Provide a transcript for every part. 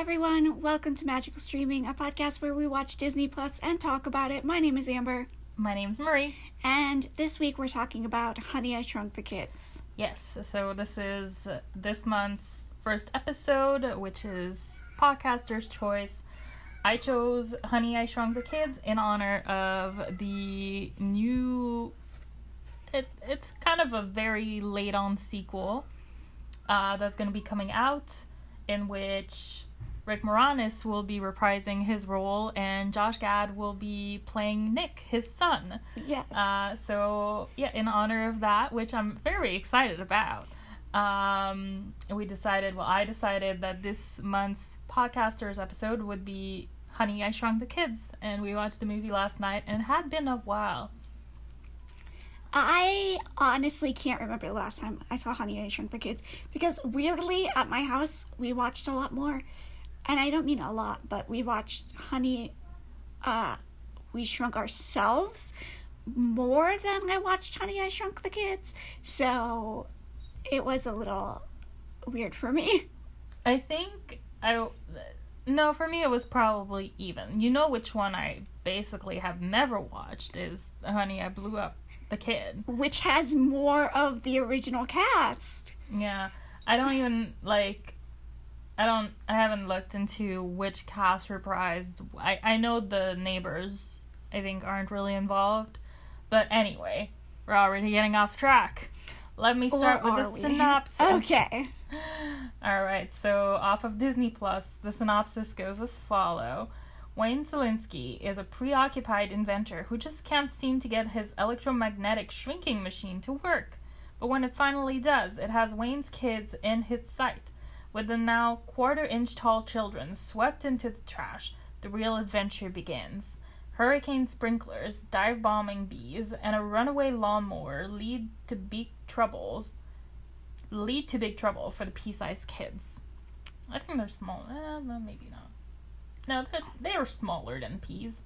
everyone. Welcome to Magical Streaming, a podcast where we watch Disney Plus and talk about it. My name is Amber, My name's Marie. and this week we're talking about Honey, I Shrunk the Kids. Yes, so this is this month's first episode, which is Podcaster's Choice. I chose Honey, I Shrunk the Kids in honor of the new. It, it's kind of a very late on sequel uh, that's going to be coming out, in which Rick Moranis will be reprising his role and Josh Gad will be playing Nick, his son. Yes. Uh, so yeah, in honor of that, which I'm very excited about, um, we decided. Well, I decided that this month's podcasters episode would be "Honey, I Shrunk the Kids," and we watched the movie last night, and it had been a while. I honestly can't remember the last time I saw Honey, I Shrunk the Kids because weirdly at my house we watched a lot more, and I don't mean a lot, but we watched Honey, uh, we Shrunk Ourselves more than I watched Honey, I Shrunk the Kids. So it was a little weird for me. I think I. No, for me it was probably even. You know which one I basically have never watched is "Honey, I Blew Up the Kid." Which has more of the original cast. Yeah, I don't even like. I don't. I haven't looked into which cast reprised. I I know the neighbors. I think aren't really involved, but anyway, we're already getting off track. Let me start Or with the we? synopsis. Okay. All right, so off of Disney Plus, the synopsis goes as follow. Wayne Szalinski is a preoccupied inventor who just can't seem to get his electromagnetic shrinking machine to work. But when it finally does, it has Wayne's kids in his sight. With the now quarter inch tall children swept into the trash, the real adventure begins. Hurricane sprinklers, dive bombing bees, and a runaway lawnmower lead to big troubles lead to big trouble for the pea-sized kids. I think they're small. Eh, maybe not. No, they are smaller than peas.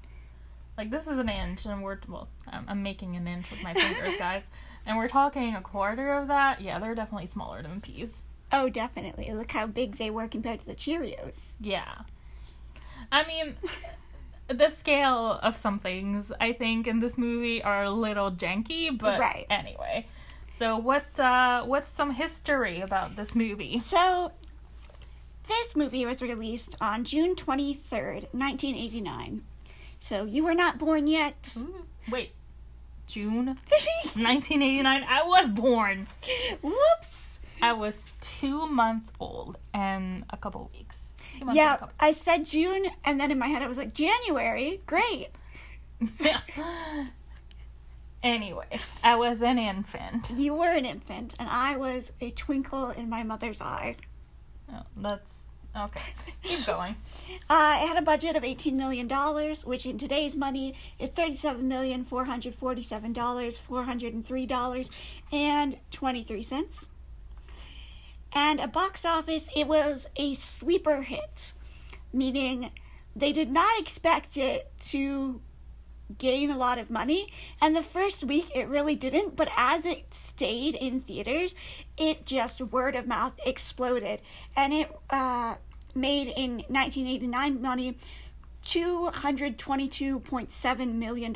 Like this is an inch, and we're well. I'm, I'm making an inch with my fingers, guys, and we're talking a quarter of that. Yeah, they're definitely smaller than peas. Oh, definitely. Look how big they were compared to the Cheerios. Yeah. I mean, the scale of some things I think in this movie are a little janky, but Right. anyway. So what? Uh, what's some history about this movie? So, this movie was released on June 23rd, 1989. So, you were not born yet. Ooh, Wait, June 1989. I was born. Whoops. I was two months old and a couple weeks. Two months Yeah, couple. I said June, and then in my head I was like, January. Great. anyway, I was an infant. You were an infant, and I was a twinkle in my mother's eye. Oh, that's okay. Keep going. Uh, it had a budget of $18 million, which in today's money is $37,447, $403, and 23 cents. And a box office, it was a sleeper hit, meaning they did not expect it to gain a lot of money. And the first week, it really didn't, but as it stayed in theaters, it just word of mouth exploded. And it uh, made in 1989 money $222.7 million,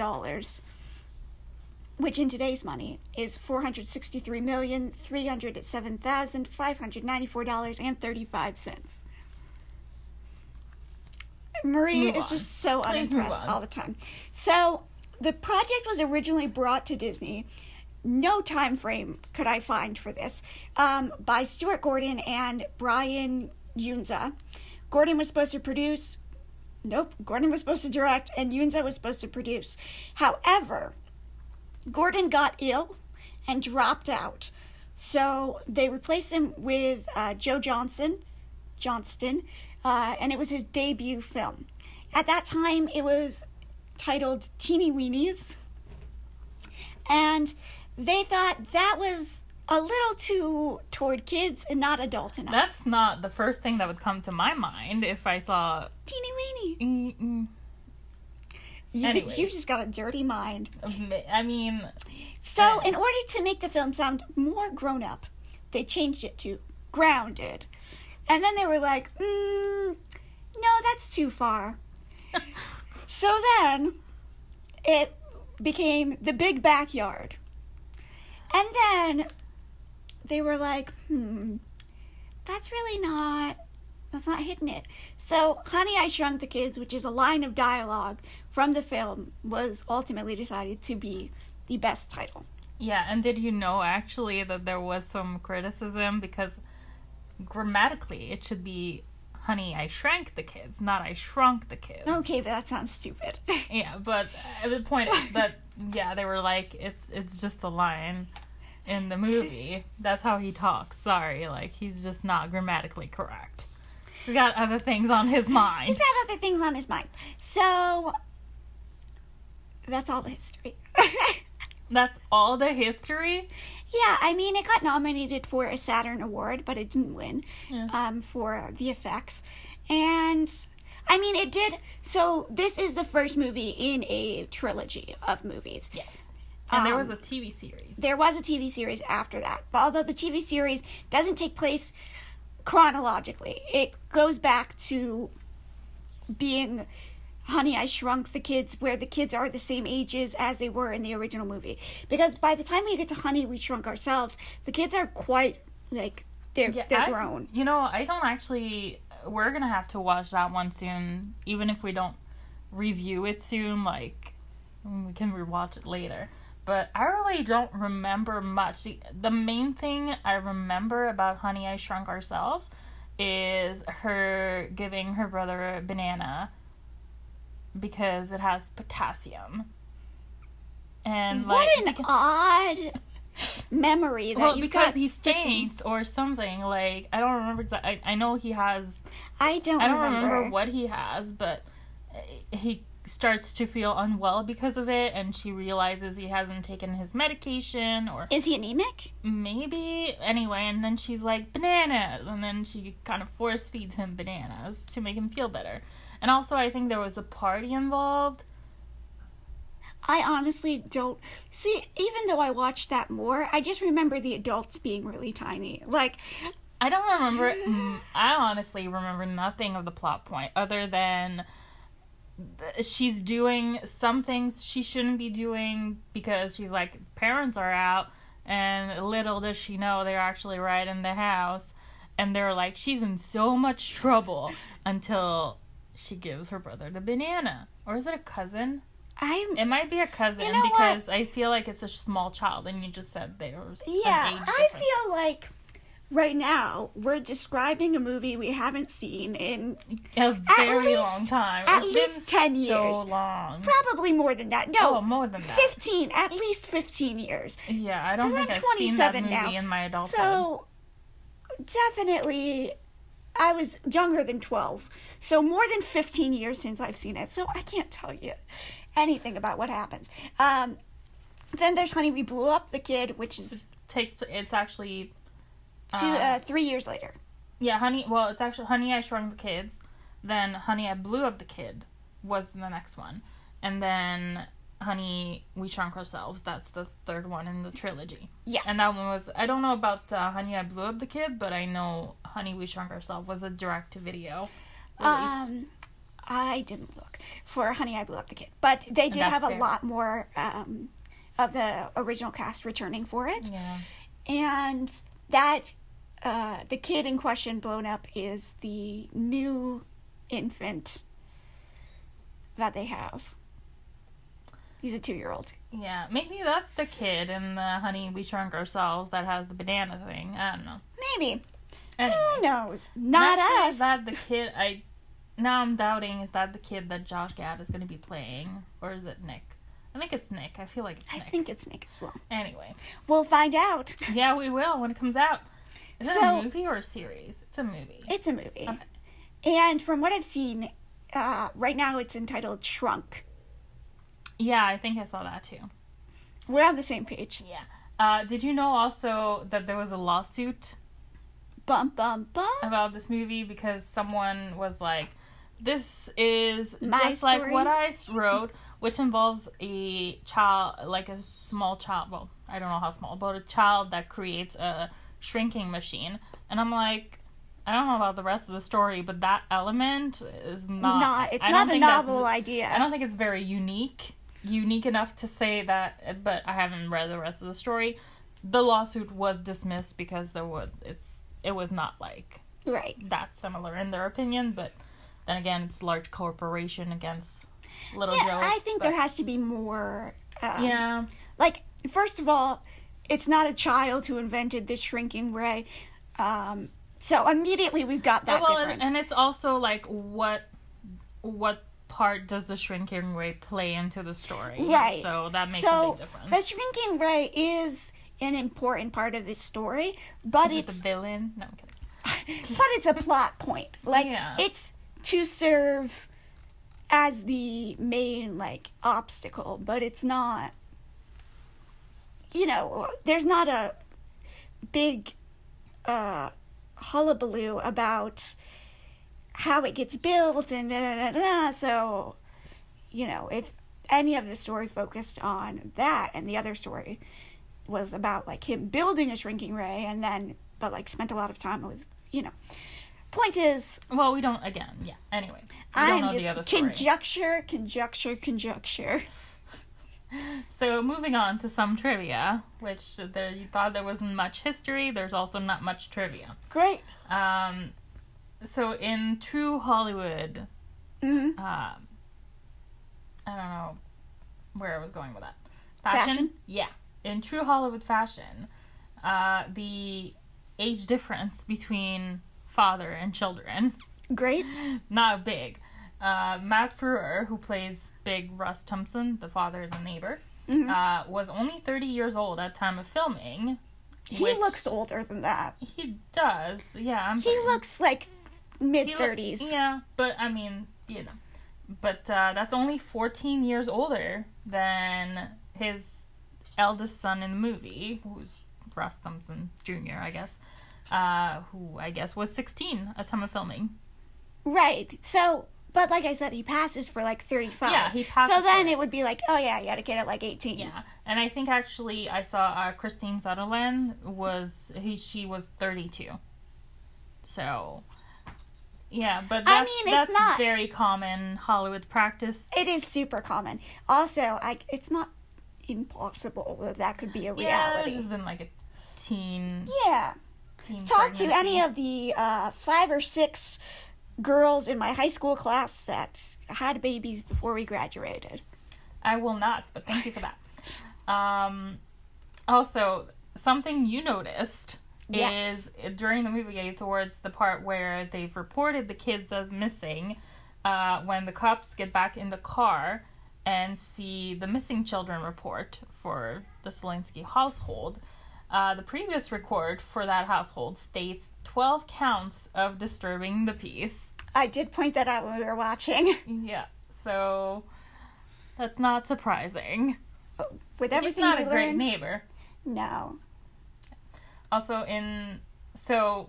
which in today's money is $463,307,594.35. Marie Move is on. just so Please unimpressed all the time. So, the project was originally brought to Disney. No time frame could I find for this. Um, by Stuart Gordon and Brian Yunza. Gordon was supposed to produce. Nope. Gordon was supposed to direct, and Yunza was supposed to produce. However, Gordon got ill and dropped out. So they replaced him with uh, Joe Johnson, Johnston, uh, and it was his debut film. At that time, it was titled Teeny Weenies, and they thought that was a little too toward kids and not adult enough. That's not the first thing that would come to my mind if I saw. Teeny weeny. Mm-mm. You, Anyway. you just got a dirty mind. I mean, So, in order to make the film sound more grown up, they changed it to grounded. And then they were like, mm, no, that's too far. so then it became the big backyard. And then they were like, hmm, that's really not, that's not hitting it. So, Honey, I Shrunk the Kids, which is a line of dialogue from the film, was ultimately decided to be the best title. Yeah, and did you know actually that there was some criticism because grammatically it should be honey i shrank the kids not i shrunk the kids Okay, but that sounds stupid. yeah but uh, the point is that yeah they were like it's it's just a line in the movie that's how he talks sorry like he's just not grammatically correct he's got other things on his mind He's got other things on his mind. So, that's all the history. that's all the history Yeah, I mean, it got nominated for a Saturn Award, but it didn't win Yeah. um, for the effects. And I mean, it did. So this is the first movie in a trilogy of movies. yes and there Um, was a tv series There was a TV series after that, but although the TV series doesn't take place chronologically, it goes back to being Honey, I Shrunk the Kids, where the kids are the same ages as they were in the original movie. Because by the time we get to Honey, We Shrunk Ourselves, the kids are quite like they're they're I- grown. You know, I don't actually. We're gonna have to watch that one soon, even if we don't review it soon. Like, we can rewatch it later. But I really don't remember much. The, the main thing I remember about Honey, I Shrunk Ourselves is her giving her brother a banana because it has potassium. And what like, an odd memory that well, you because got he sticking. faints or something. Like I don't remember exactly. I, I know he has. I don't. I don't remember. remember what he has, but uh, he starts to feel unwell because of it, and she realizes he hasn't taken his medication, or Is he anemic? maybe anyway. And then she's like bananas, and then she kind of force feeds him bananas to make him feel better. And also, I think there was a party involved. I honestly don't see. Even though I watched that more, I just remember the adults being really tiny. Like, I don't remember. mm, I honestly remember nothing of the plot point other than she's doing some things she shouldn't be doing because she's like parents are out, and little does she know they're actually right in the house, and they're like she's in so much trouble until she gives her brother the banana, or is it a cousin? I'm. It might be a cousin You know what? because I feel like it's a small child, and you just said there's yeah, I feel like right now we're describing a movie we haven't seen in a very least- long time. at It's least been 10 years. So long. probably more than that. No, oh, more than that. 15, at least 15 years. Yeah, I don't think I'm I've seen that 27 movie now. in my adulthood. So, definitely, I was younger than 12. So, more than 15 years since I've seen it. So, I can't tell you anything about what happens. Um, then there's Honey, We Blew Up the Kid, which is takes it's actually two, uh, uh, three years later. yeah, Honey. Well, it's actually Honey I Shrunk the Kids. Then Honey I Blew Up the Kid was the next one, and then Honey We Shrunk Ourselves. That's the third one in the trilogy. Yes. And that one was I don't know about uh, Honey I Blew Up the Kid, but I know Honey We Shrunk Ourselves was a direct to video release. Um, I didn't look for Honey, I Blew Up the Kid, but they did that's have a fair. lot more um, of the original cast returning for it, yeah. and that uh, the kid in question blown up is the new infant that they have. He's a two-year-old. Yeah, maybe that's the kid in the Honey We Shrunk Ourselves that has the banana thing. I don't know. Maybe. Anyway, Who knows? Not us. Is that the kid? I now I'm doubting. Is that the kid that Josh Gad is going to be playing, or is it Nick? I think it's Nick. I feel like it's I Nick. think it's Nick as well. Anyway, We'll find out. yeah, we will when it comes out. Is it a movie or a series? It's a movie. It's a movie. Okay. And from what I've seen, uh, right now it's entitled Shrunk. yeah, I think I saw that too. We're on the same page. Yeah. Uh, did you know also that there was a lawsuit Bum bum bum. about this movie because someone was like, "This is My just like what I wrote," which involves a child, like a small child. Well, I don't know how small, but a child that creates a shrinking machine. And I'm like, I don't know about the rest of the story, but that element is not. Not, it's not a novel idea. I don't think it's very unique, unique enough to say that. But I haven't read the rest of the story. The lawsuit was dismissed because there was it's it was not like right. that similar in their opinion. But then again, it's large corporation against little Yeah, Joe. I think but- there has to be more. Um, Yeah, Like, first of all, it's not a child who invented this shrinking ray. Um, so immediately we've got that well, difference. and, and it's also like what what part does the shrinking ray play into the story? Right. So that makes so a big difference. the shrinking ray is an important part of this story, but Is it the villain? No, I'm kidding. but it's a plot point. Like Yeah. it's to serve as the main like obstacle, but it's not you know, there's not a big uh hullabaloo about how it gets built and da, da, da, da. so you know, if any of the story focused on that and the other story was about like him building a shrinking ray and then but like spent a lot of time with you know point is Well, we don't. Again, yeah. Anyway, i'm know the other just conjecture conjecture conjecture So moving on to some trivia, which there you thought there wasn't much history. There's also not much trivia. great Um, so in true Hollywood, hmm um, I don't know where I was going with that. Fashion? Yeah. In true Hollywood fashion, uh, the age difference between father and children great not big. Uh, Matt Frewer, who plays Big Russ Thompson, the father of the neighbor, Mhm. uh, was only 30 years old at time of filming. he looks older than that He does, yeah. I'm he looks like mid He look- 30s yeah, but I mean, you know, but uh, that's only 14 years older than his eldest son in the movie, who's Russ Thompson Jr., I guess, uh, who I guess was 16 at time of filming. right so but like i said he passes for like 35 Yeah, he passes so then for- it would be like oh yeah you gotta get it like 18 Yeah, and I think actually I saw uh, Christine Sutherland was he she was 32. So, yeah, but I mean, it's that's not- very common Hollywood practice. It is super common. Also, I it's not impossible that that could be a reality. Yeah, there's been like a teen Yeah. teen. Talk to any of the uh, five or six girls in my high school class that had babies before we graduated. I will not, but thank you for that. Um, also, something you noticed Yes. is during the movie towards the part where they've reported the kids as missing. Uh, when the cops get back in the car and see the missing children report for the Szalinski household, uh, the previous record for that household states 12 counts of disturbing the peace. I did point that out when we were watching. Yeah, so that's not surprising. With everything, He's not a great neighbor. no. Also in so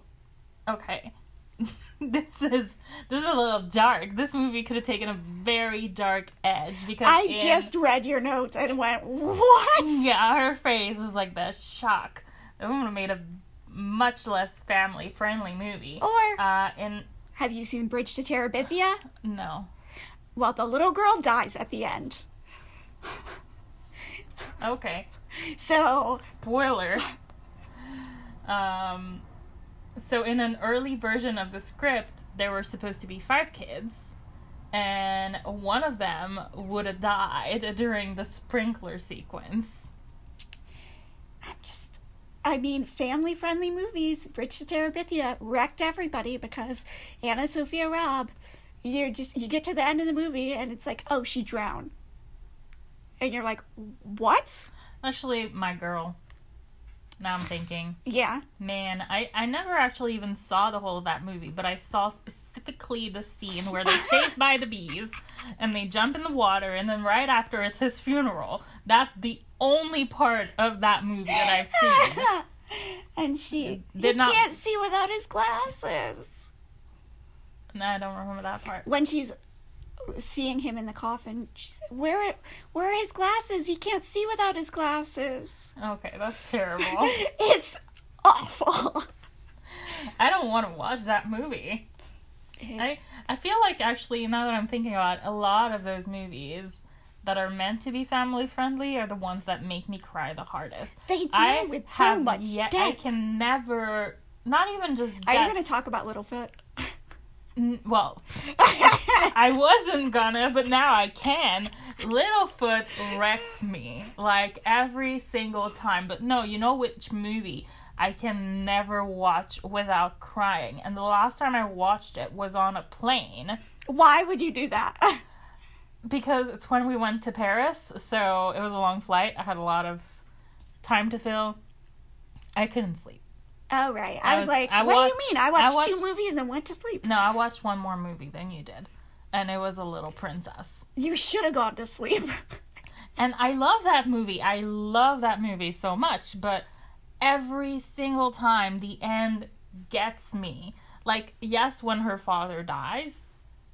okay. this is this is a little dark. This movie could have taken a very dark edge because I in- just read your notes and went, "What?" yeah, her face was like the shock. It would have made a much less family friendly movie. Or Uh, in have you seen Bridge to Terabithia? no, Well, the little girl dies at the end. okay, So, spoiler. Um, so in an early version of the script, there were supposed to be five kids, and one of them would have died during the sprinkler sequence. I'm just, I mean, family friendly movies, Bridge to Terabithia, wrecked everybody because AnnaSophia Robb, you're just, you get to the end of the movie and it's like, oh, she drowned. And you're like, what? Actually, my girl. Now I'm thinking, Yeah. man, I, I never actually even saw the whole of that movie, but I saw specifically the scene where they're chased by the bees and they jump in the water, and then right after it's his funeral. That's the only part of that movie that I've seen. and she, Did not- can't see without his glasses. No, I don't remember that part. When she's seeing him in the coffin, she's where, where are his glasses? He can't see without his glasses. Okay, that's terrible. it's awful. I don't want to watch that movie. I I feel like actually now that I'm thinking about it, a lot of those movies that are meant to be family friendly are the ones that make me cry the hardest. They deal I with so much yet, death. I can never, not even just Are you going to talk about Littlefoot? Well, I wasn't gonna, but now I can. Littlefoot wrecks me like every single time. But no, you know which movie I can never watch without crying. And the last time I watched it was on a plane Why would you do that? because it's when we went to Paris. So it was a long flight. I had a lot of time to fill. I couldn't sleep. Oh, right. I, I was, was- like, I what wa- do you mean? I I watched, watched- two movies and went to sleep. No, I watched one more movie than you did, and it was A Little Princess. You should have gone to sleep. And I love that movie. I love that movie so much, but every single time the end gets me. Like, yes, when her father dies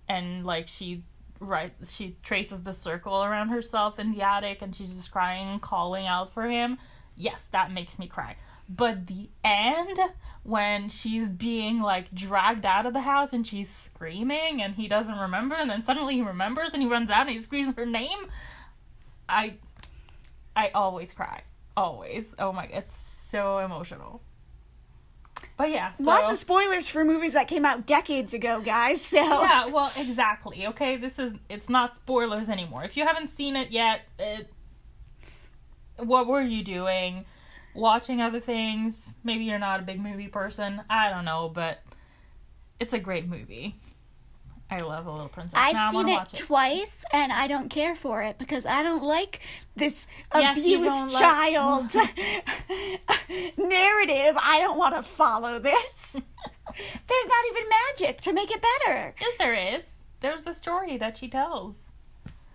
and like she right she traces the circle around herself in the attic and she's just crying, calling out for him. Yes, that makes me cry. But the end when she's being like dragged out of the house and she's screaming and he doesn't remember and then suddenly he remembers and he runs out and he screams her name I I always cry. Always. Oh my it's so emotional. But yeah. So, Lots of spoilers for movies that came out decades ago, guys. So Yeah, well, exactly. Okay, this is it's not spoilers anymore. If you haven't seen it yet, it, what were you doing? Watching other things? Maybe you're not a big movie person. I don't know, but it's a great movie. I love A Little Princess. I've now seen it, it. twice and I don't care for it because I don't like this Yes, abused don't like- child narrative. I don't want to follow this. There's not even magic to make it better. Yes, there is. There's a story that she tells.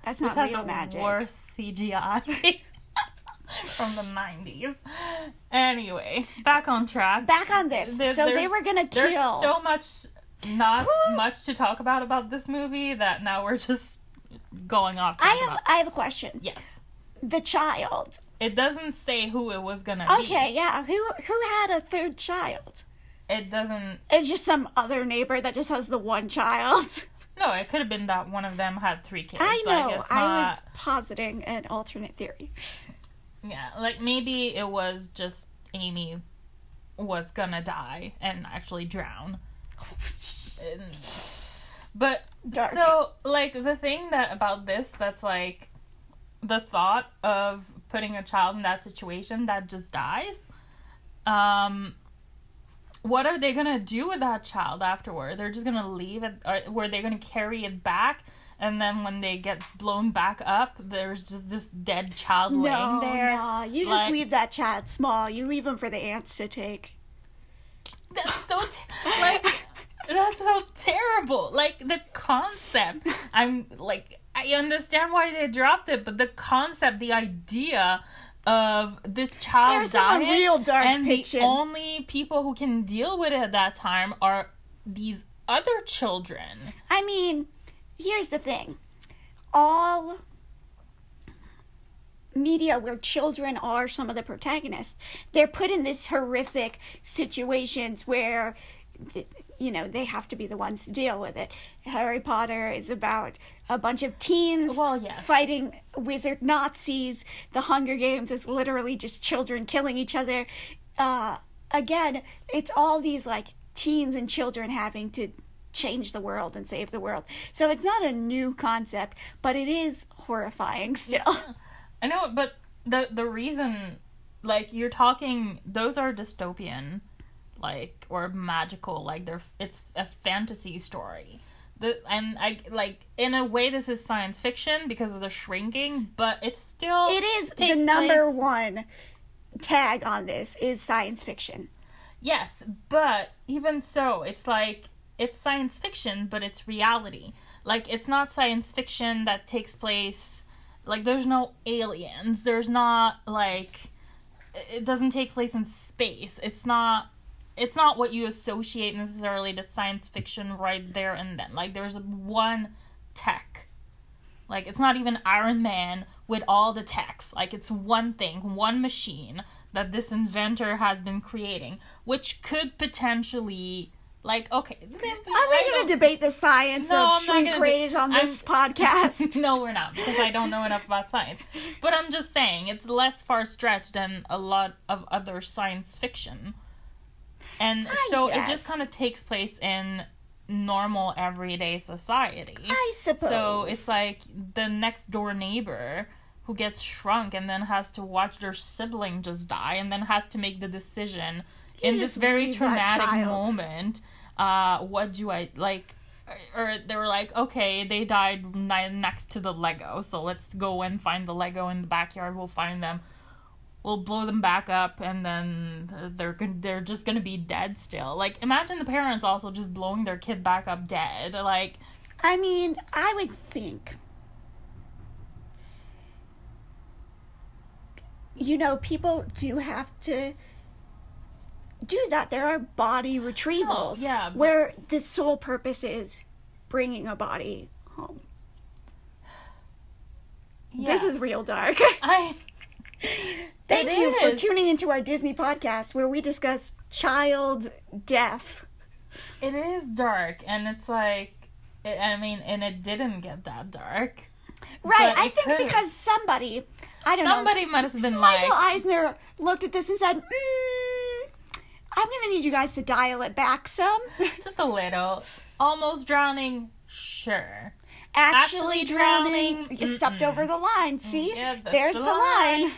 That's not real the magic. worst CGI from the 90s. Anyway, back on track. Back on this. There- so they were gonna kill. There's so much, not much to talk about about this movie that now we're just going off. I have about- I have a question. Yes. The child. It doesn't say who it was gonna Okay, yeah. Who who had a third child? It doesn't. It's just some other neighbor that just has the one child. No, it could have been that one of them had three kids. I know. I not- was positing an alternate theory. Yeah, like maybe it was just Amy was gonna die and actually drown. And- but Dark. so like the thing that about this that's like the thought of putting a child in that situation that just dies um what are they gonna do with that child afterward they're just gonna leave it or were they gonna carry it back and then when they get blown back up there's just this dead child laying there no. You just like- leave that child small. You leave him for the ants to take. That's so te- like that's so terrible. Like the concept. I'm like I understand why they dropped it, but the concept, the idea of this child There's dying real dark and pitching. the only people who can deal with it at that time are these other children. I mean, here's the thing. All media where children are some of the protagonists, they're put in this horrific situations where you know, they have to be the ones to deal with it. Harry Potter is about a bunch of teens Well, yes. fighting wizard Nazis. The Hunger Games is literally just children killing each other. Uh, again, it's all these like teens and children having to change the world and save the world. So it's not a new concept, but it is horrifying still. I know, but the the reason, like you're talking, those are dystopian, like or magical, like they're it's a fantasy story. The and I like in a way this is science fiction because of the shrinking, but it's still It is the number place- one tag on this is science fiction. Yes, but even so, it's like it's science fiction, but it's reality. Like it's not science fiction that takes place like there's no aliens. There's not like it doesn't take place in space. It's not it's not what you associate necessarily to science fiction right there and then. Like there's one tech. Like it's not even Iron Man with all the techs. Like it's one thing, one machine that this inventor has been creating, which could potentially like okay. Are we going to debate the science No, of I'm shrink rays do- on I'm- this podcast? no, we're not because I don't know enough about science. But I'm just saying it's less far stretched than a lot of other science fiction. And I so it just kind of takes place in normal everyday society. I suppose. So it's like the next door neighbor who gets shrunk and then has to watch their sibling just die and then has to make the decision in this very traumatic moment. Uh, what do I like? Or they were like, okay, they died next to the Lego, so let's go and find the Lego in the backyard. We'll find them. We'll blow them back up, and then they're they're just gonna be dead still. Like, imagine the parents also just blowing their kid back up dead. Like, I mean, I would think. You know, people do have to do that. There are body retrievals Oh, yeah, but- where the sole purpose is bringing a body home. This is real dark. I Thank It you for tuning into our Disney podcast where we discuss child death. it is dark, and it's like, it, I mean, and it didn't get that dark. Right, I think could've. because somebody, I don't know, Somebody might have been like, Michael Eisner looked at this and said, mm, I'm going to need you guys to dial it back some. just a little, almost drowning. Sure. Actually, Actually drowning. drowning? You stepped over the line. See? Yeah, There's the, line.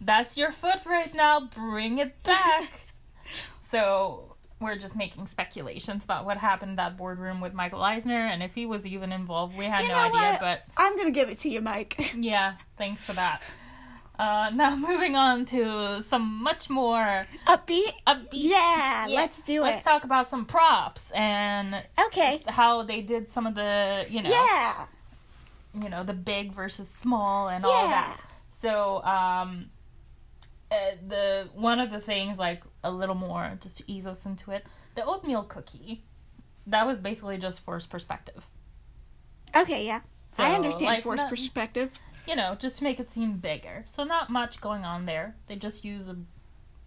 That's your foot right now. Bring it back. so we're just making speculations about what happened in that boardroom with Michael Eisner and if he was even involved. We had You no idea, what? but I'm going to give it to you, Mike. yeah, thanks for that. Uh, now moving on to some much more Upbeat? upbeat. Yeah, let's do it. Let's talk about some props and Okay. how they did some of the, you know, Yeah. you know, the big versus small and all that. So, um, uh, the one of the things, like a little more, just to ease us into it, the oatmeal cookie, that was basically just forced perspective. Okay, yeah. So, I understand like, forced perspective. You know, just to make it seem bigger. So not much going on there. They just use a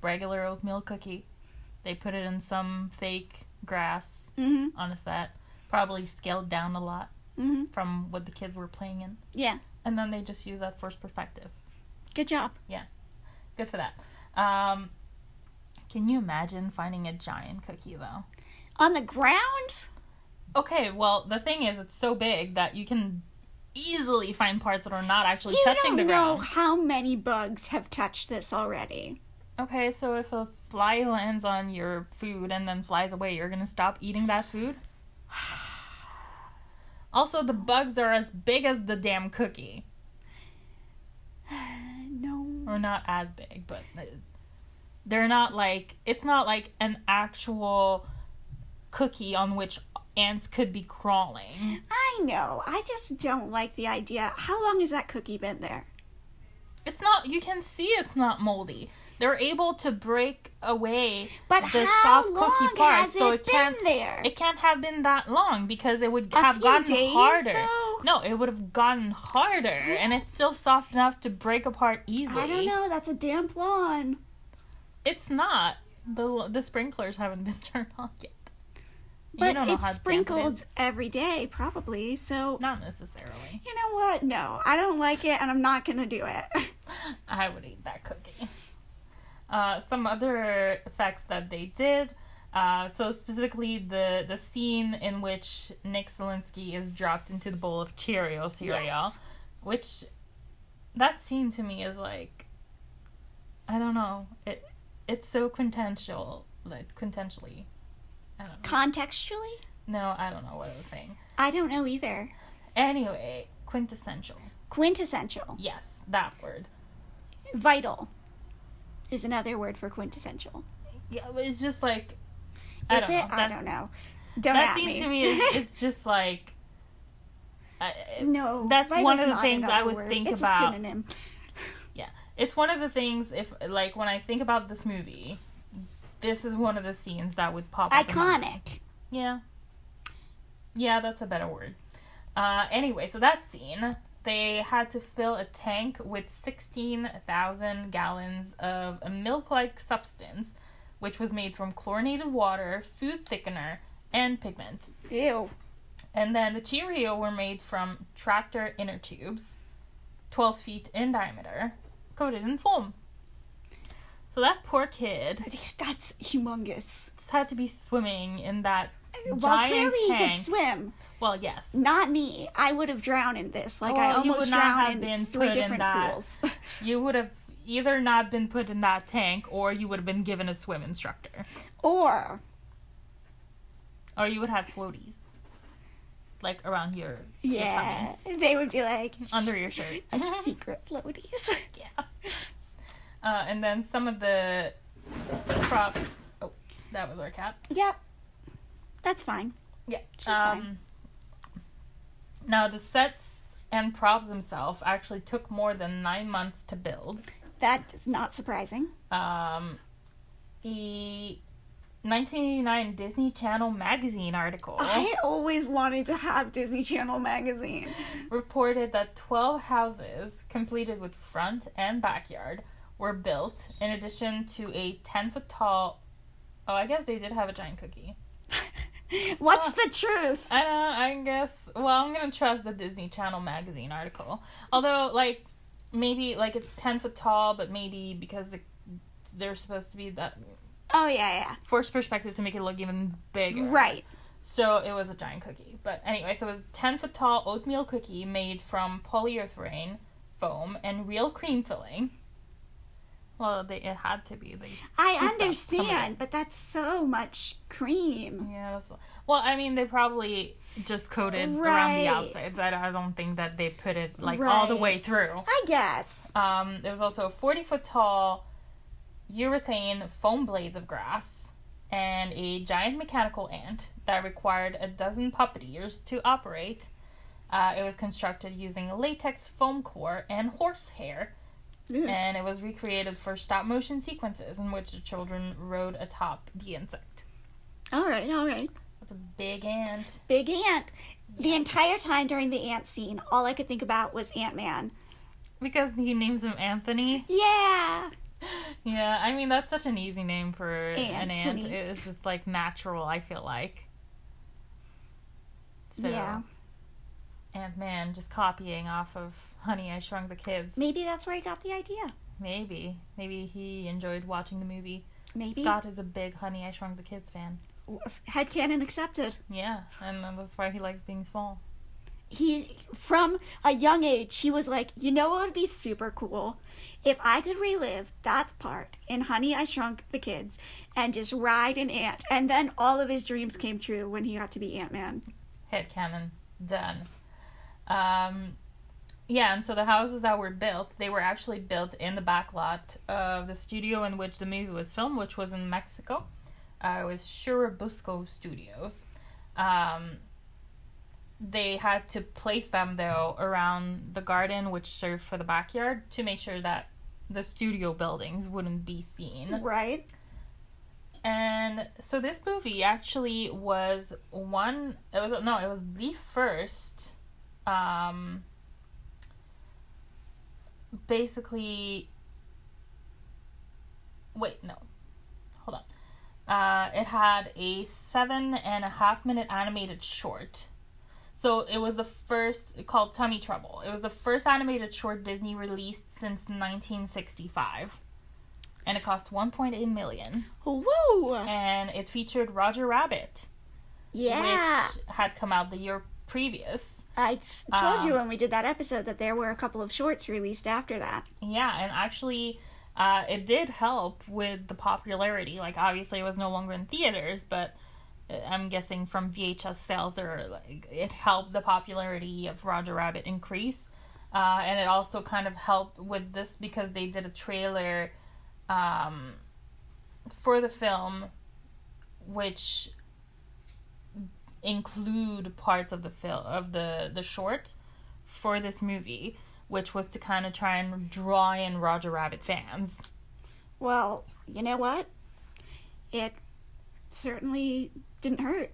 regular oatmeal cookie. They put it in some fake grass hmm on a set, probably scaled down a lot hmm from what the kids were playing in, Yeah. and then they just use that first perspective. Good job. Yeah. Good for that. Um, can you imagine finding a giant cookie though? On the ground? Okay, well the thing is, it's so big that you can easily find parts that are not actually you touching don't the know ground. how many bugs have touched this already. Okay, so if a fly lands on your food and then flies away, you're gonna stop eating that food. Also, the bugs are as big as the damn cookie, No. or not as big, but uh, they're not like it's not like an actual cookie on which ants could be crawling. I know. I just don't like the idea. How long has that cookie been there? It's not. You can see it's not moldy. They're able to break away But the soft cookie parts, has so it it been can't. there? It can't have been that long because it would A have gotten days, harder. though? No, it would have gotten harder, and it's still soft enough to break apart easily. I don't know. That's a damp lawn. It's not. the The sprinklers haven't been turned on yet. You But don't know it's how damp it sprinkled every day, probably. So, Not necessarily. you know what? No, I don't like it, and I'm not going to do it. I would eat that cookie. Uh, some other effects that they did. Uh, so specifically the the scene in which Nick Szalinski is dropped into the bowl of Cheerio cereal, Yes. which that scene to me is like, I don't know, it it's so quintessential, like quintessentially. I don't know. Contextually? No, I don't know what I was saying. I don't know either. Anyway, quintessential. Quintessential. Yes, that word. Vital is another word for quintessential. Yeah, it's just like. I Is it? know. I don't know. Don't that at scene me. to me is it's just like I- no. that's one of the things I would word. think it's about. A synonym. it's one of the things if like when I think about this movie, this is one of the scenes that would pop up. Iconic. Yeah. Yeah, that's a better word. Uh, anyway, so that scene, they had to fill a tank with 16,000 gallons of a milk like substance, which was made from chlorinated water, food thickener, and pigment. Ew. And then the Cheerio were made from tractor inner tubes, 12 feet in diameter, coated in foam. So that poor kid That's humongous. just had to be swimming in that well, giant clearly he could swim. Well, yes. Not me. I would have drowned in this. Like I Well, you almost would not drowned have in three put in different that. pools. You would have either not been put in that tank or you would have been given a swim instructor. or Or you would have floaties. Like around your, your yeah, tummy, they would be like under your shirt. a secret floaties. yeah. Uh, and then some of the props. Oh, that was our cat. yep, that's fine. Yeah. She's um, fine. Now, the sets and props themselves actually took more than nine months to build. That is not surprising. Um, the 1989 Disney Channel magazine article I always wanted to have Disney Channel magazine. reported that 12 houses completed with front and backyard were built in addition to a 10 foot tall. Oh, I guess they did have a giant cookie. What's Ah. the truth? I don't know, I guess. Well, I'm gonna trust the Disney Channel magazine article. Although, like, maybe like it's ten foot tall, but maybe because the, they're supposed to be that Oh yeah, yeah. forced perspective to make it look even bigger. Right. So it was a giant cookie. But anyway, so it was a ten foot tall oatmeal cookie made from polyurethane foam and real cream filling. Well, they, it had to be. They I scooped up some of understand, but that's so much cream. Yeah. Well, I mean, they probably just coated around the outsides. I, I don't think that they put it like all the way through. I guess. Um, there was also a 40 foot tall urethane foam blades of grass and a giant mechanical ant that required a dozen puppeteers to operate. Uh, it was constructed using latex foam core and horsehair, Ew. and it was recreated for stop motion sequences in which the children rode atop the insect. All right, all right. That's a big ant. Big ant. The entire time during the ant scene, all I could think about was Ant Man. Because he names him Anthony. Yeah. Yeah, I mean that's such an easy name for an ant. It's just like natural. I feel like. So, Yeah. Ant Man just copying off of Honey I Shrunk the Kids. Maybe that's where he got the idea. Maybe, maybe he enjoyed watching the movie. Maybe. Scott is a big Honey I Shrunk the Kids fan. Headcanon accepted. Yeah, and that's why he likes being small. He, from a young age, he was like, you know what would be super cool? If I could relive that part in Honey, I Shrunk the Kids and just ride an ant. And then all of his dreams came true when he got to be Ant Man. Head canon done. Um, yeah, and so the houses that were built, they were actually built in the back lot of the studio in which the movie was filmed, which was in Mexico. Uh, it was Churubusco Studios. Um, they had to place them though around the garden, which served for the backyard, to make sure that the studio buildings wouldn't be seen. Right? And so this movie actually was one it was no, it was the first um basically wait, no. Hold on. Uh it had a seven and a half minute animated short. So it was the first called Tummy Trouble. It was the first animated short Disney released since 1965. And it cost 1.8 million Woo! and it featured Roger Rabbit, Yeah. which had come out the year previous. I told you Um, when we did that episode that there were a couple of shorts released after that. Yeah, and actually, uh, it did help with the popularity. Like, obviously, it was no longer in theaters, but uh, I'm guessing from VHS sales, there like it helped the popularity of Roger Rabbit increase, uh, and it also kind of helped with this because they did a trailer um, for the film, which include parts of the film of the the short for this movie, which was to kind of try and draw in Roger Rabbit fans. Well, you know what? It certainly didn't hurt.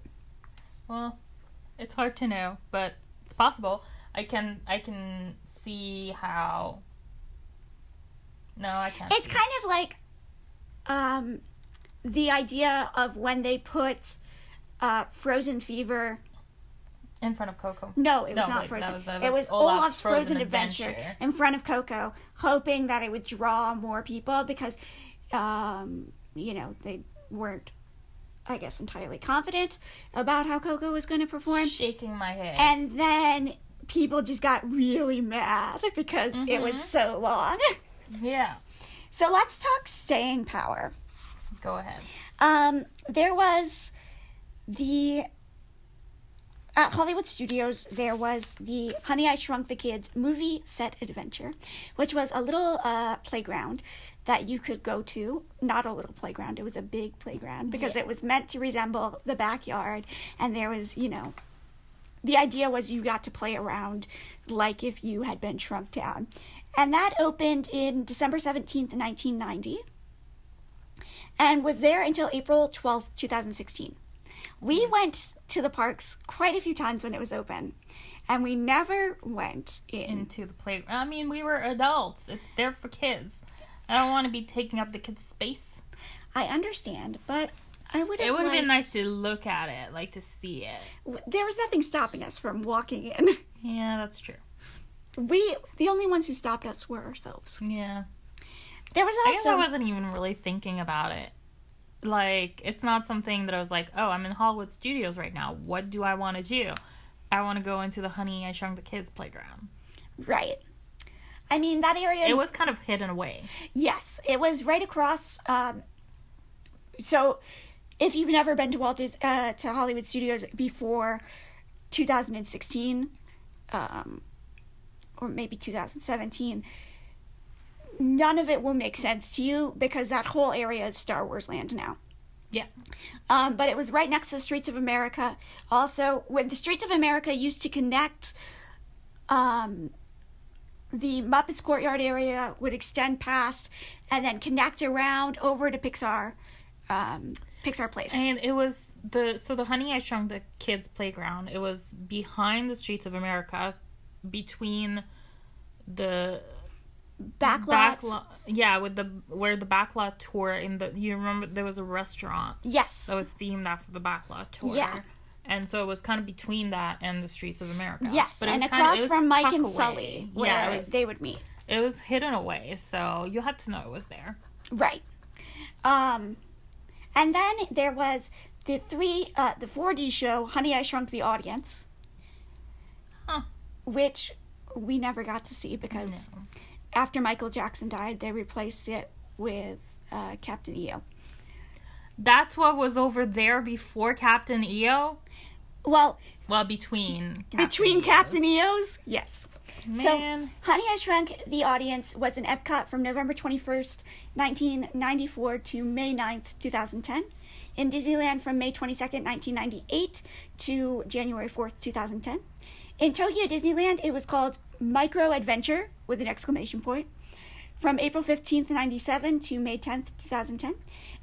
Well, it's hard to know, but it's possible. I can I can see how. No, I can't. It's kind of like um, the idea of when they put uh, Frozen Fever. in front of Coco. No, it was No, not wait, Frozen. that was- it was was Olaf's Olaf's, Frozen Frozen, Adventure. Adventure. in front of Coco, hoping that it would draw more people because, um, you know, they weren't, I guess, entirely confident about how Coco was going to perform. Shaking my head. And then people just got really mad because it was Mhm. so long. yeah, So let's talk staying power. go ahead. Um, there was the at Hollywood Studios. There was the Honey I Shrunk the Kids movie set adventure, which was a little uh, playground that you could go to. Not a little playground; it was a big playground because Yeah. it was meant to resemble the backyard, and there was, you know, the idea was you got to play around like if you had been shrunk down. And that opened in December 17th, 1990, and was there until April 12th, 2016. We went to the parks quite a few times when it was open, and we never went in. Into the playground. I mean, we were adults. It's there for kids. I don't want to be taking up the kids' space. I understand, but I would have. It would have been nice to look at it, like to see it. There was nothing stopping us from walking in. Yeah, that's true. We, the only ones who stopped us were ourselves. Yeah. There was I guess I wasn't even really thinking about it. Like, it's not something that I was like, oh, I'm in Hollywood Studios right now. What do I want to do? I want to go into the Honey I Shrunk the Kids playground. Right. I mean, that area. It was kind of hidden away. Yes, it was right across. Um, so, if you've never been to Walt Dis- uh, to Hollywood Studios before 2016, um, or maybe 2017, none of it will make sense to you because that whole area is Star Wars land now. Yeah. Um, but it was right next to the Streets of America. Also, when the Streets of America used to connect, um, the Muppets Courtyard area would extend past and then connect around over to Pixar, um, Pixar Place. And it was the so the Honey I Shrunk the Kids playground. It was behind the streets of America, between the Backlot. backlot. Yeah, with the where the backlot tour in the you remember there was a restaurant Yes. that was themed after the backlot tour. Yeah. And so it was kind of between that and the streets of America. yes, But it and was kind across of, from Mike and away. Sully, where Yeah, was, they would meet. it was hidden away, so you had to know it was there. Right. Um, and then there was the three, uh, the 4D show, Honey, I Shrunk the Audience, Huh. which we never got to see because No. After Michael Jackson died, they replaced it with uh, Captain EO. That's what was over there before Captain EO. Well, Well, between between EOs. Captain EOs, yes. So, Honey, I Shrunk the Audience was in Epcot from November 21st, 1994 to May 9th, 2010. In Disneyland from May 22nd, 1998 to January 4th, 2010. In Tokyo Disneyland, it was called Micro Adventure with an exclamation point from April 15th, 97 to May 10th, 2010.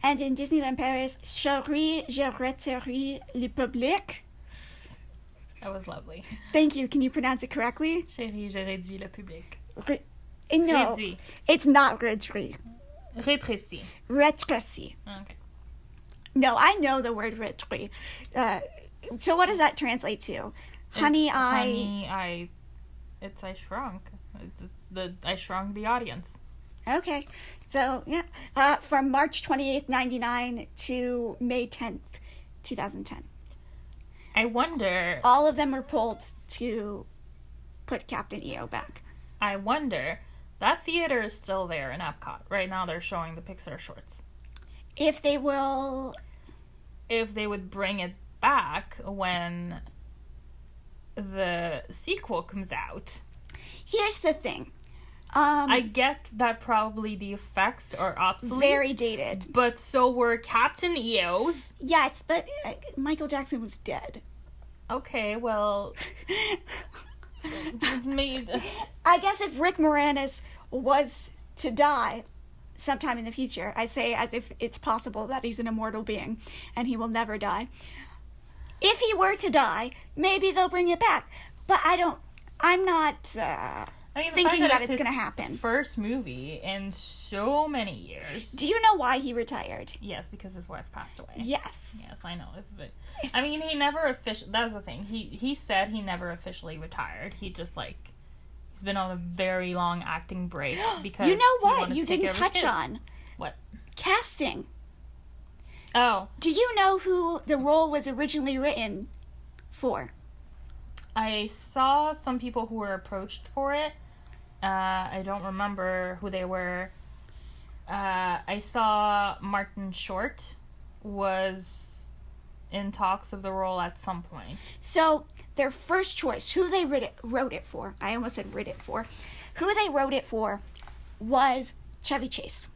And in Disneyland Paris, Chérie, je retrouve le public. That was lovely. Thank you. Can you pronounce it correctly? Chérie, j'ai réduit le public. Re- no, Réduit. it's not réduit. Rétréci. Rétréci. Okay. No, I know the word rétréci. Uh, so what does that translate to? Honey, I. Honey, I. It's I shrunk. It's, it's the I shrunk the audience. Okay. So, yeah. Uh, from March 28th, 99 to May 10th, 2010. I wonder. All of them were pulled to put Captain EO back. I wonder. That theater is still there in Epcot. Right now, they're showing the Pixar shorts. If they will. If they would bring it back when the sequel comes out, Here's the thing. Um, I get that probably the effects are obsolete. very dated. But so were Captain EO's. Yes, but uh, Michael Jackson was dead. Okay, well, made. I guess if Rick Moranis was to die sometime in the future, I say as if it's possible that he's an immortal being and he will never die. If he were to die, maybe they'll bring it back. But I don't I'm not uh, I mean, thinking fact that it's it's going to happen. First movie in so many years. Do you know why he retired? Yes, because his wife passed away. Yes. Yes, I know. It's but bit. I mean, he never officially. That's the thing. He he said he never officially retired. He just like he's been on a very long acting break because you know what you didn't touch on? What? Casting. Oh, Do you know who the role was originally written for? I saw some people who were approached for it. Uh, I don't remember who they were. Uh, I saw Martin Short was in talks of the role at some point. So their first choice, who they wrote it, wrote it for, I almost said wrote it for, who they wrote it for was Chevy Chase.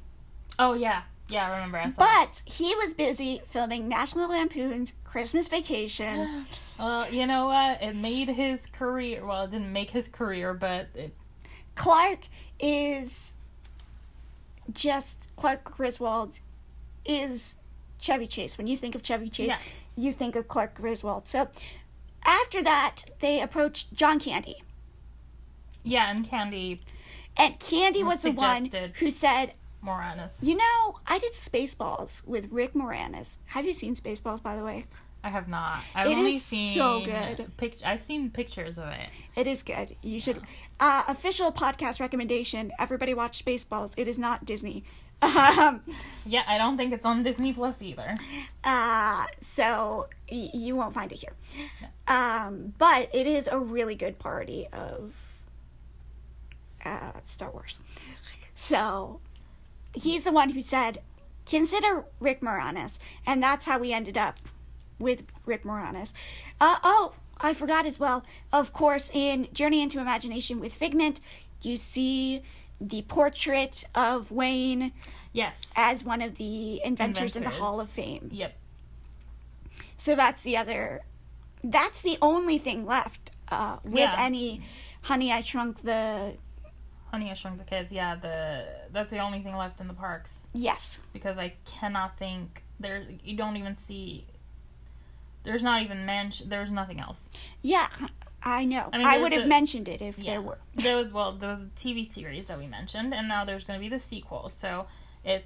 Oh yeah, yeah, I remember. I that. But he was busy filming National Lampoon's Christmas Vacation. Well, you know what? It made his career. Well, it didn't make his career, but it, Clark is just Clark Griswold is Chevy Chase. When you think of Chevy Chase, Yeah. you think of Clark Griswold. So after that, they approached John Candy. yeah, and Candy And Candy was the one who said, Moranis. You know, I did Spaceballs with Rick Moranis. Have you seen Spaceballs, by the way? I have not. I've It only is seen so good. Pic- I've seen pictures of it. It is good. You should. Uh, official podcast recommendation everybody watch Spaceballs. It is not Disney. Um, Yeah, I don't think it's on Disney Plus either. uh, so y- you won't find it here. Um, but it is a really good parody of uh, Star Wars. So he's the one who said, consider Rick Moranis. And that's how we ended up with Rick Moranis. Uh, oh, I forgot as well. Of course, in Journey into Imagination with Figment, you see the portrait of Wayne Yes. as one of the inventors, in the Hall of Fame. Yep. So that's the other. That's the only thing left uh, with Yeah. any Honey I Shrunk the. Honey, I Shrunk the Kids. Yeah, the that's the only thing left in the parks Yes. because I cannot think there. You don't even see. There's not even mention. There's nothing else. Yeah, I know. I I, mean, there's would have mentioned it if Yeah. there were. There was well, there was a TV series that we mentioned, and now there's going to be the sequel. So it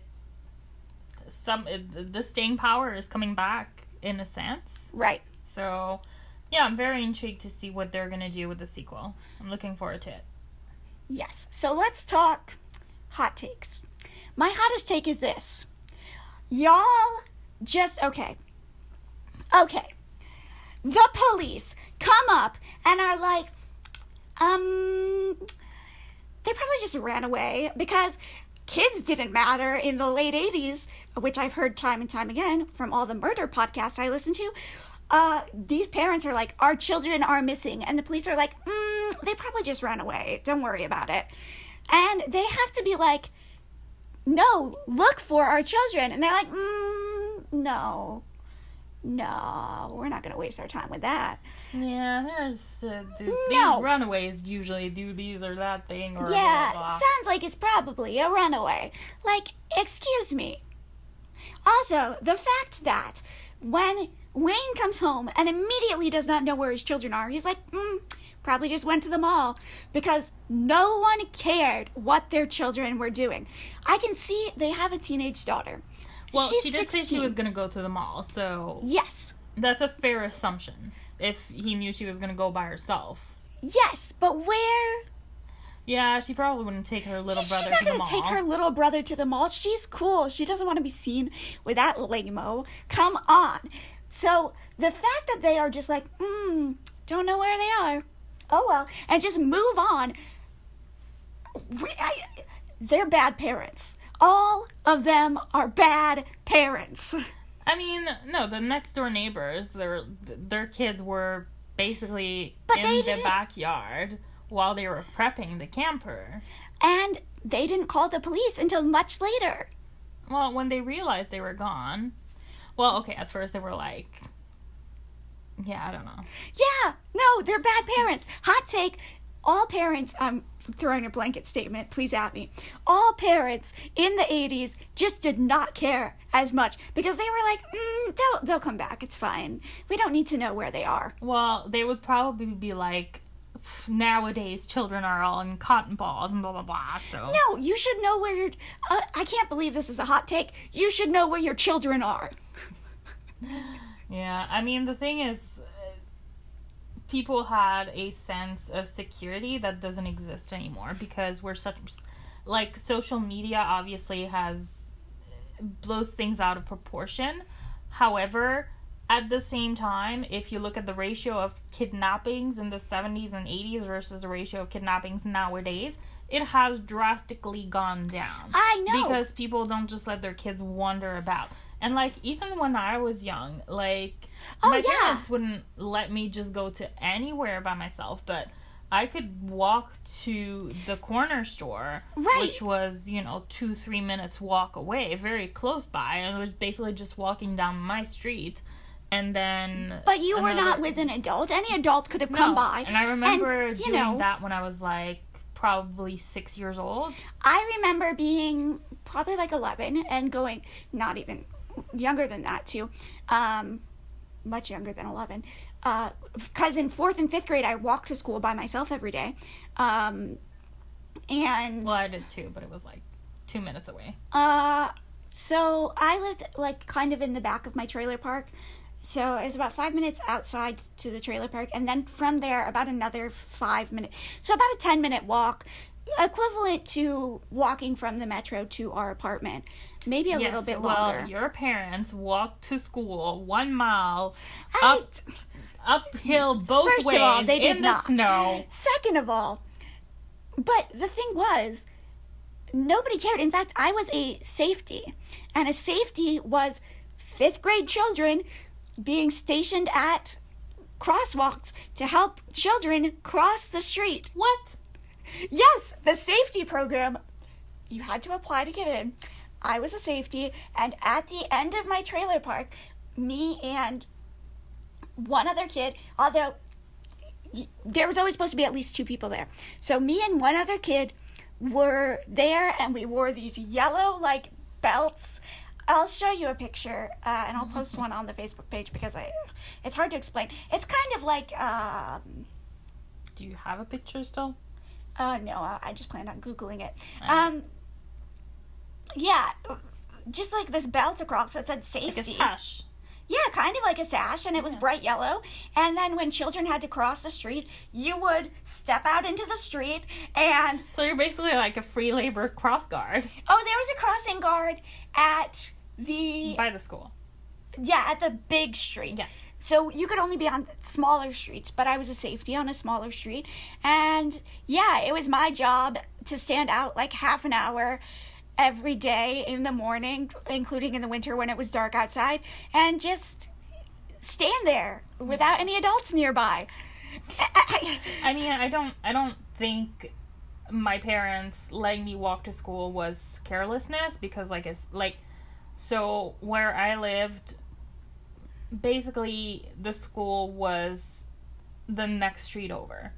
some it, the staying power is coming back in a sense. Right. So yeah, I'm very intrigued to see what they're going to do with the sequel. I'm looking forward to it. Yes. So let's talk hot takes. My hottest take is this. Y'all just okay. Okay. The police come up and are like, um, they probably just ran away because kids didn't matter in the late 80s, which I've heard time and time again from all the murder podcasts I listen to. Uh, these parents are like, our children are missing. And the police are like, mm, they probably just ran away. Don't worry about it. And they have to be like, no, look for our children. And they're like, mm, no, no, we're not going to waste our time with that. Yeah, there's uh, th- No. these runaways usually do these or that thing or yeah, blah, blah, sounds like it's probably a runaway. Like, excuse me. Also, the fact that when Wayne comes home and immediately does not know where his children are, he's like, mm, probably just went to the mall because no one cared what their children were doing. I can see they have a teenage daughter. Well, She's she did say she was going to go to the mall, so Yes, that's a fair assumption. If he knew she was going to go by herself. yes, but where? Yeah, she probably wouldn't take her little She's brother to the mall. She's not gonna mall. take her little brother to the mall. She's cool. She doesn't want to be seen with that lame-o. Come on. So the fact that they are just like, hmm, don't know where they are. Oh well, and just move on. We- I- they're bad parents. All of them are bad parents. I mean, no, the next door neighbors, their their kids were basically But in the backyard while they were prepping the camper. And they didn't call the police until much later. Well, when they realized they were gone, well, okay, at first they were like, yeah, I don't know. Yeah, no, they're bad parents. Hot take. All parents, I'm throwing a blanket statement, please at me. All parents in the 80s just did not care as much because they were like, mm, they'll, they'll come back. It's fine. We don't need to know where they are. Well, they would probably be like, nowadays children are all in cotton balls and blah blah blah. So No, you should know where your. Uh, I can't believe this is a hot take. You should know where your children are. Yeah, I mean the thing is, people had a sense of security that doesn't exist anymore because we're such like social media obviously has blows things out of proportion. However, at the same time, if you look at the ratio of kidnappings in the 70s and 80s versus the ratio of kidnappings nowadays, it has drastically gone down. I know. Because people don't just let their kids wander about. And like even when I was young, like Oh, my yeah. parents wouldn't let me just go to anywhere by myself, but I could walk to the corner store, Right. which was, you know, two, three minutes walk away, very close by. And it was basically just walking down my street. And then. But you were not with an adult. Any adult could have No. come by. And I remember you doing know, that when I was like probably six years old. I remember being probably like 11 and going, not even younger than that, too. Um, much younger than 11. Because in fourth and fifth grade, I walked to school by myself every day. Um, and Well, I did too, but it was like two minutes away. Uh, so I lived like kind of in the back of my trailer park. So it was about five minutes outside to the trailer park, and then from there about another five minutes. So about a ten minute walk, equivalent to walking from the metro to our apartment, maybe a little bit longer. Well, your parents walked to school one mile I- up uphill both First of ways all, they did in the not. snow. Second of all, but the thing was, nobody cared. In fact, I was a safety, and a safety was fifth grade children being stationed at crosswalks to help children cross the street. What? Yes, the safety program. You had to apply to get in. I was a safety, and at the end of my trailer park, me and one other kid, although there was always supposed to be at least two people there. So me and one other kid were there, and we wore these yellow like belts. I'll show you a picture, uh, and I'll post one on the Facebook page because I, it's hard to explain. It's kind of like, um, Do you have a picture still? uh, no, I I just planned on googling it. Um, yeah, just like this belt across that said Like a safety. sash. Yeah, kind of like a sash, and it was Yeah. bright yellow. And then when children had to cross the street, you would step out into the street, and So you're basically like a free labor cross guard oh, there was a crossing guard at the by the school. yeah at the big street. Yeah. So you could only be on smaller streets, but I was a safety on a smaller street. And yeah, it was my job to stand out like half an hour every day in the morning, including in the winter when it was dark outside, and just stand there without any adults nearby. I mean, I don't I don't think my parents letting me walk to school was carelessness because like it's like so where I lived basically the school was the next street over.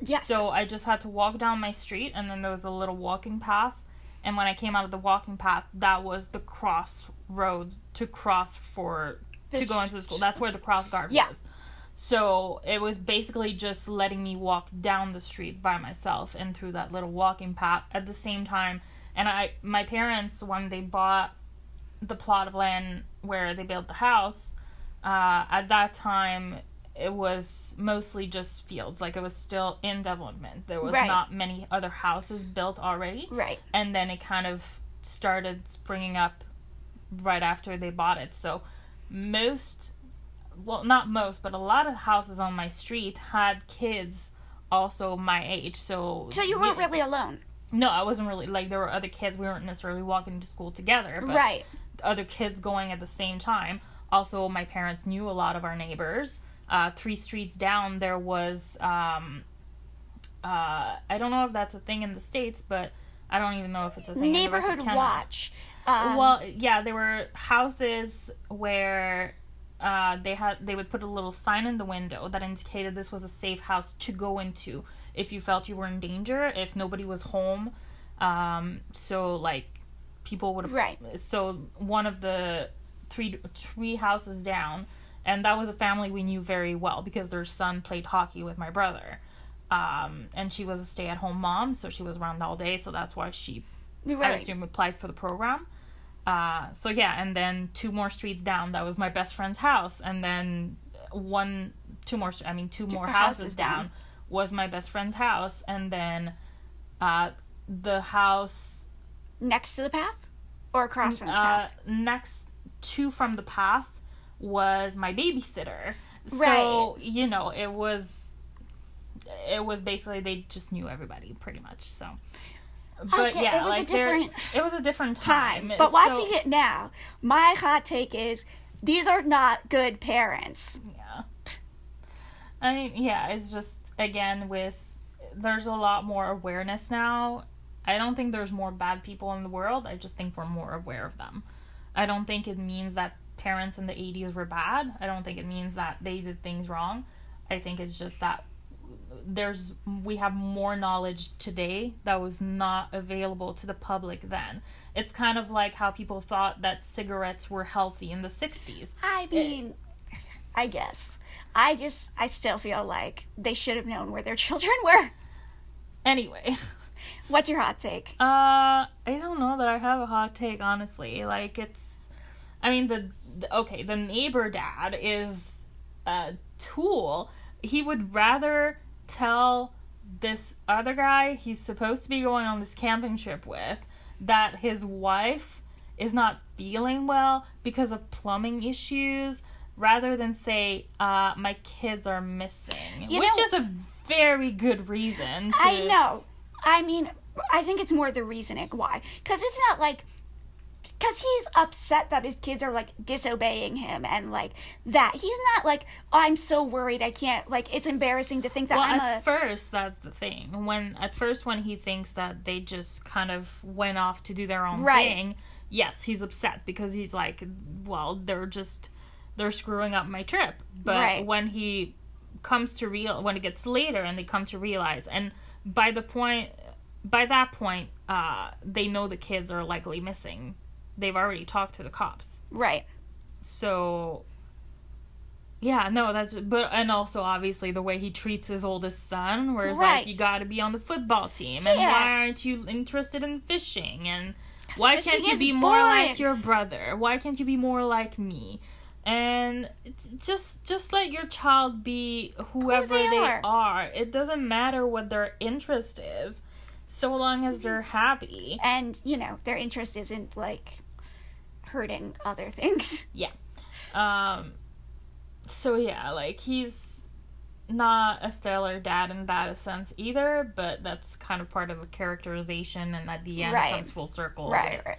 yes. So I just had to walk down my street and then there was a little walking path and when I came out of the walking path that was the cross road to cross for to go into the school. That's where the cross guard Yeah. was. So it was basically just letting me walk down the street by myself and through that little walking path at the same time. And I, my parents, when they bought the plot of land where they built the house, uh, at that time it was mostly just fields. Like it was still in development. There was Right. not many other houses built already right. and then it kind of started springing up right after they bought it. So most, well, not most, but a lot of houses on my street had kids also my age. So So you weren't really alone. No, I wasn't really like there were other kids. We weren't necessarily walking to school together, but Right. other kids going at the same time. Also, my parents knew a lot of our neighbors. Uh, three streets down, there was um, uh, I don't know if that's a thing in the states, but I don't even know if it's a thing. in the rest of Neighborhood watch. Um, well, yeah, there were houses where uh, they had they would put a little sign in the window that indicated this was a safe house to go into if you felt you were in danger, if nobody was home. Um, so like people would Right. So one of the three three houses down, and that was a family we knew very well because their son played hockey with my brother. Um, and she was a stay at home mom, so she was around all day, so that's why she, I assume, applied for the program. Uh, so yeah, and then two more streets down, that was my best friend's house, and then one, two more, I mean, two more houses houses down. down was my best friend's house, and then uh, the house Next to the path, or across from the uh, path. next to from the path was my babysitter. So you know, it was it was basically they just knew everybody pretty much. So, but Okay, yeah, it was a like there, different it was a different Time, time. but So- watching it now, my hot take is these are not good parents. Yeah. I mean, yeah, it's just again with there's a lot more awareness now. I don't think there's more bad people in the world. I just think we're more aware of them. I don't think it means that parents in the 80s were bad. I don't think it means that they did things wrong. I think it's just that there's we have more knowledge today that was not available to the public then. It's kind of like how people thought that cigarettes were healthy in the 60s. I mean, I guess. I just, I still feel like they should have known where their children were. Anyway, What's your hot take? Uh, I don't know that I have a hot take, honestly. Like, it's. I mean, the. Okay, the neighbor dad is a tool. He would rather tell this other guy he's supposed to be going on this camping trip with that his wife is not feeling well because of plumbing issues rather than say, uh, my kids are missing. You which know- is a very good reason to. I know. I mean, I think it's more the reasoning why. Because it's not like. Because he's upset that his kids are like disobeying him and like that. He's not like, I'm so worried I can't, like, it's embarrassing to think that well, I'm at a. first, that's the thing. When at first, when he thinks that they just kind of went off to do their own Right. thing, yes, he's upset because he's like, well, they're just they're screwing up my trip. But Right. when he comes to real, when it gets later, and they come to realize, and by the point, by that point, uh, they know the kids are likely missing. They've already talked to the cops Right. so yeah no that's but and also obviously the way he treats his oldest son where it's Right. like you got to be on the football team and Yeah. why aren't you interested in fishing and why fishing can't you be more like your brother why can't you be more like me and just just let your child be whoever they they, are. are. it doesn't matter what their interest is so long as mm-hmm. they're happy And, you know, their interest isn't like hurting other things. Yeah. Um, so yeah, like he's not a stellar dad in that sense either, but that's kind of part of the characterization, and at the end Right. it comes full circle. Right, right.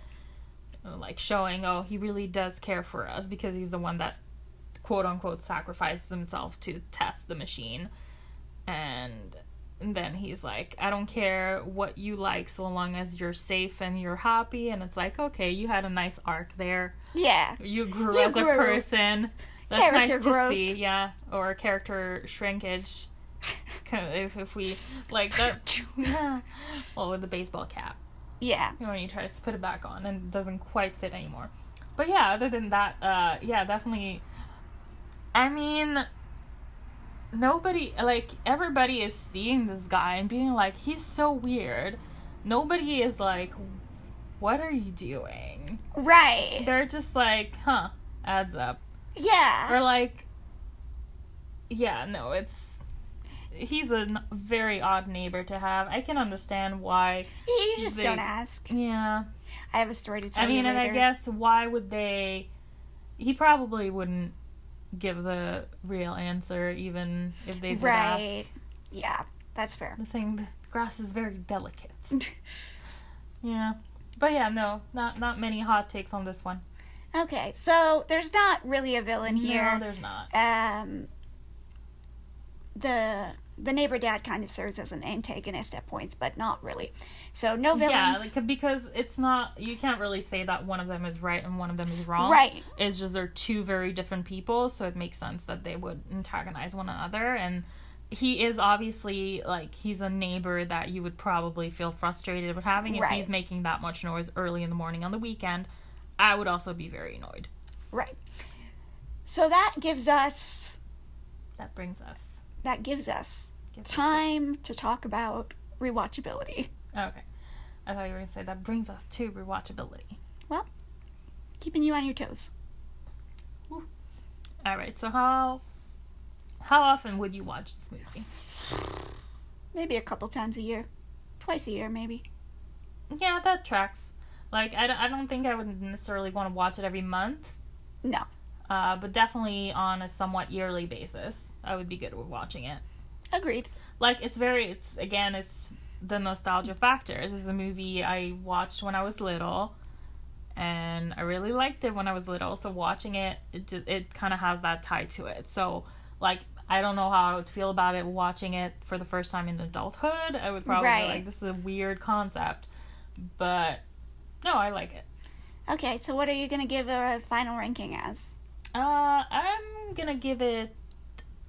Like showing, oh, he really does care for us because he's the one that quote unquote sacrifices himself to test the machine, and. And then he's like, I don't care what you like so long as you're safe and you're happy. And it's like, okay, you had a nice arc there Yeah. you grew You as grew. a person. That's Character nice growth. to see, yeah, or character shrinkage. if if we like that, well, with the baseball cap, Yeah. you know, when you try to put it back on and it doesn't quite fit anymore. But yeah, other than that, uh, yeah, definitely. I mean, nobody like everybody is seeing this guy and being like, he's so weird. Nobody is like, what are you doing? Right. they're just like, huh, adds up. Yeah. Or like, yeah, no, it's he's a n- very odd neighbor to have. I can understand why. You just they- don't ask. Yeah, I have a story to tell I mean, and I guess why would they? He probably wouldn't give the real answer, even if they did ask. Right. Yeah, that's fair. The saying the grass is very delicate. Yeah, but yeah, no, not not many hot takes on this one. okay, so there's not really a villain here. No, there's not. um the the neighbor dad kind of serves as an antagonist at points but not really so no villains Yeah, like, because it's not you can't really say that one of them is right and one of them is wrong. right It's just they're two very different people, so it makes sense that they would antagonize one another and he is obviously like he's a neighbor that you would probably feel frustrated with having if Right. he's making that much noise early in the morning on the weekend. I would also be very annoyed. right so that gives us That brings us that gives us Gives us- time to talk about rewatchability. Okay. I thought you were gonna say that brings us to rewatchability. Well, keeping you on your toes. All right. So how how often would you watch this movie? Maybe a couple times a year. Twice a year, maybe. Yeah, that tracks. Like I don't, I don't think I would necessarily want to watch it every month. No. Uh, but definitely on a somewhat yearly basis, I would be good with watching it. Agreed. Like it's very, it's again, it's the nostalgia factor. This is a movie I watched when I was little, and I really liked it when I was little. So watching it, it it kind of has that tie to it. So like I don't know how I would feel about it watching it for the first time in adulthood. I would probably Right. be like, this is a weird concept, but no, I like it. Okay, so what are you going to give a final ranking as? Uh, I'm gonna give it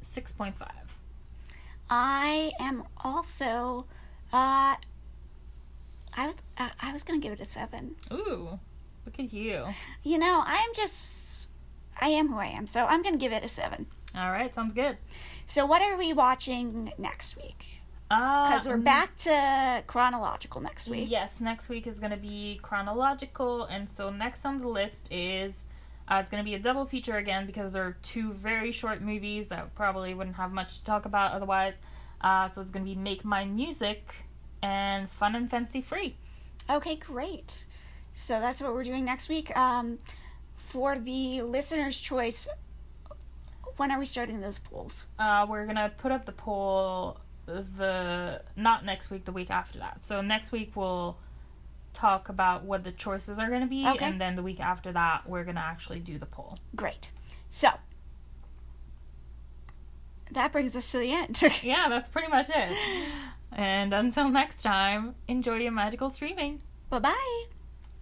six point five. I am also, uh, I, was- uh, I was going to give it a 7. Ooh, look at you. You know, I'm just, I am who I am, so I'm going to give it a 7. All right, sounds good. So what are we watching next week? Uh, Because we're mm, back to chronological next week. Yes, next week is going to be chronological, and so next on the list is uh, it's going to be a double feature again because they're two very short movies that probably wouldn't have much to talk about otherwise. Uh, so it's going to be Make Mine Music and Fun and Fancy Free. Okay, great. So that's what we're doing next week. Um, for the listener's choice, when are we starting those polls? Uh, we're going to put up the poll the not next week, the week after that. So next week we'll talk about what the choices are going to be, Okay. and then the week after that we're going to actually do the poll. Great. So that brings us to the end. yeah, that's pretty much it. And until next time, enjoy your magical streaming. bye bye.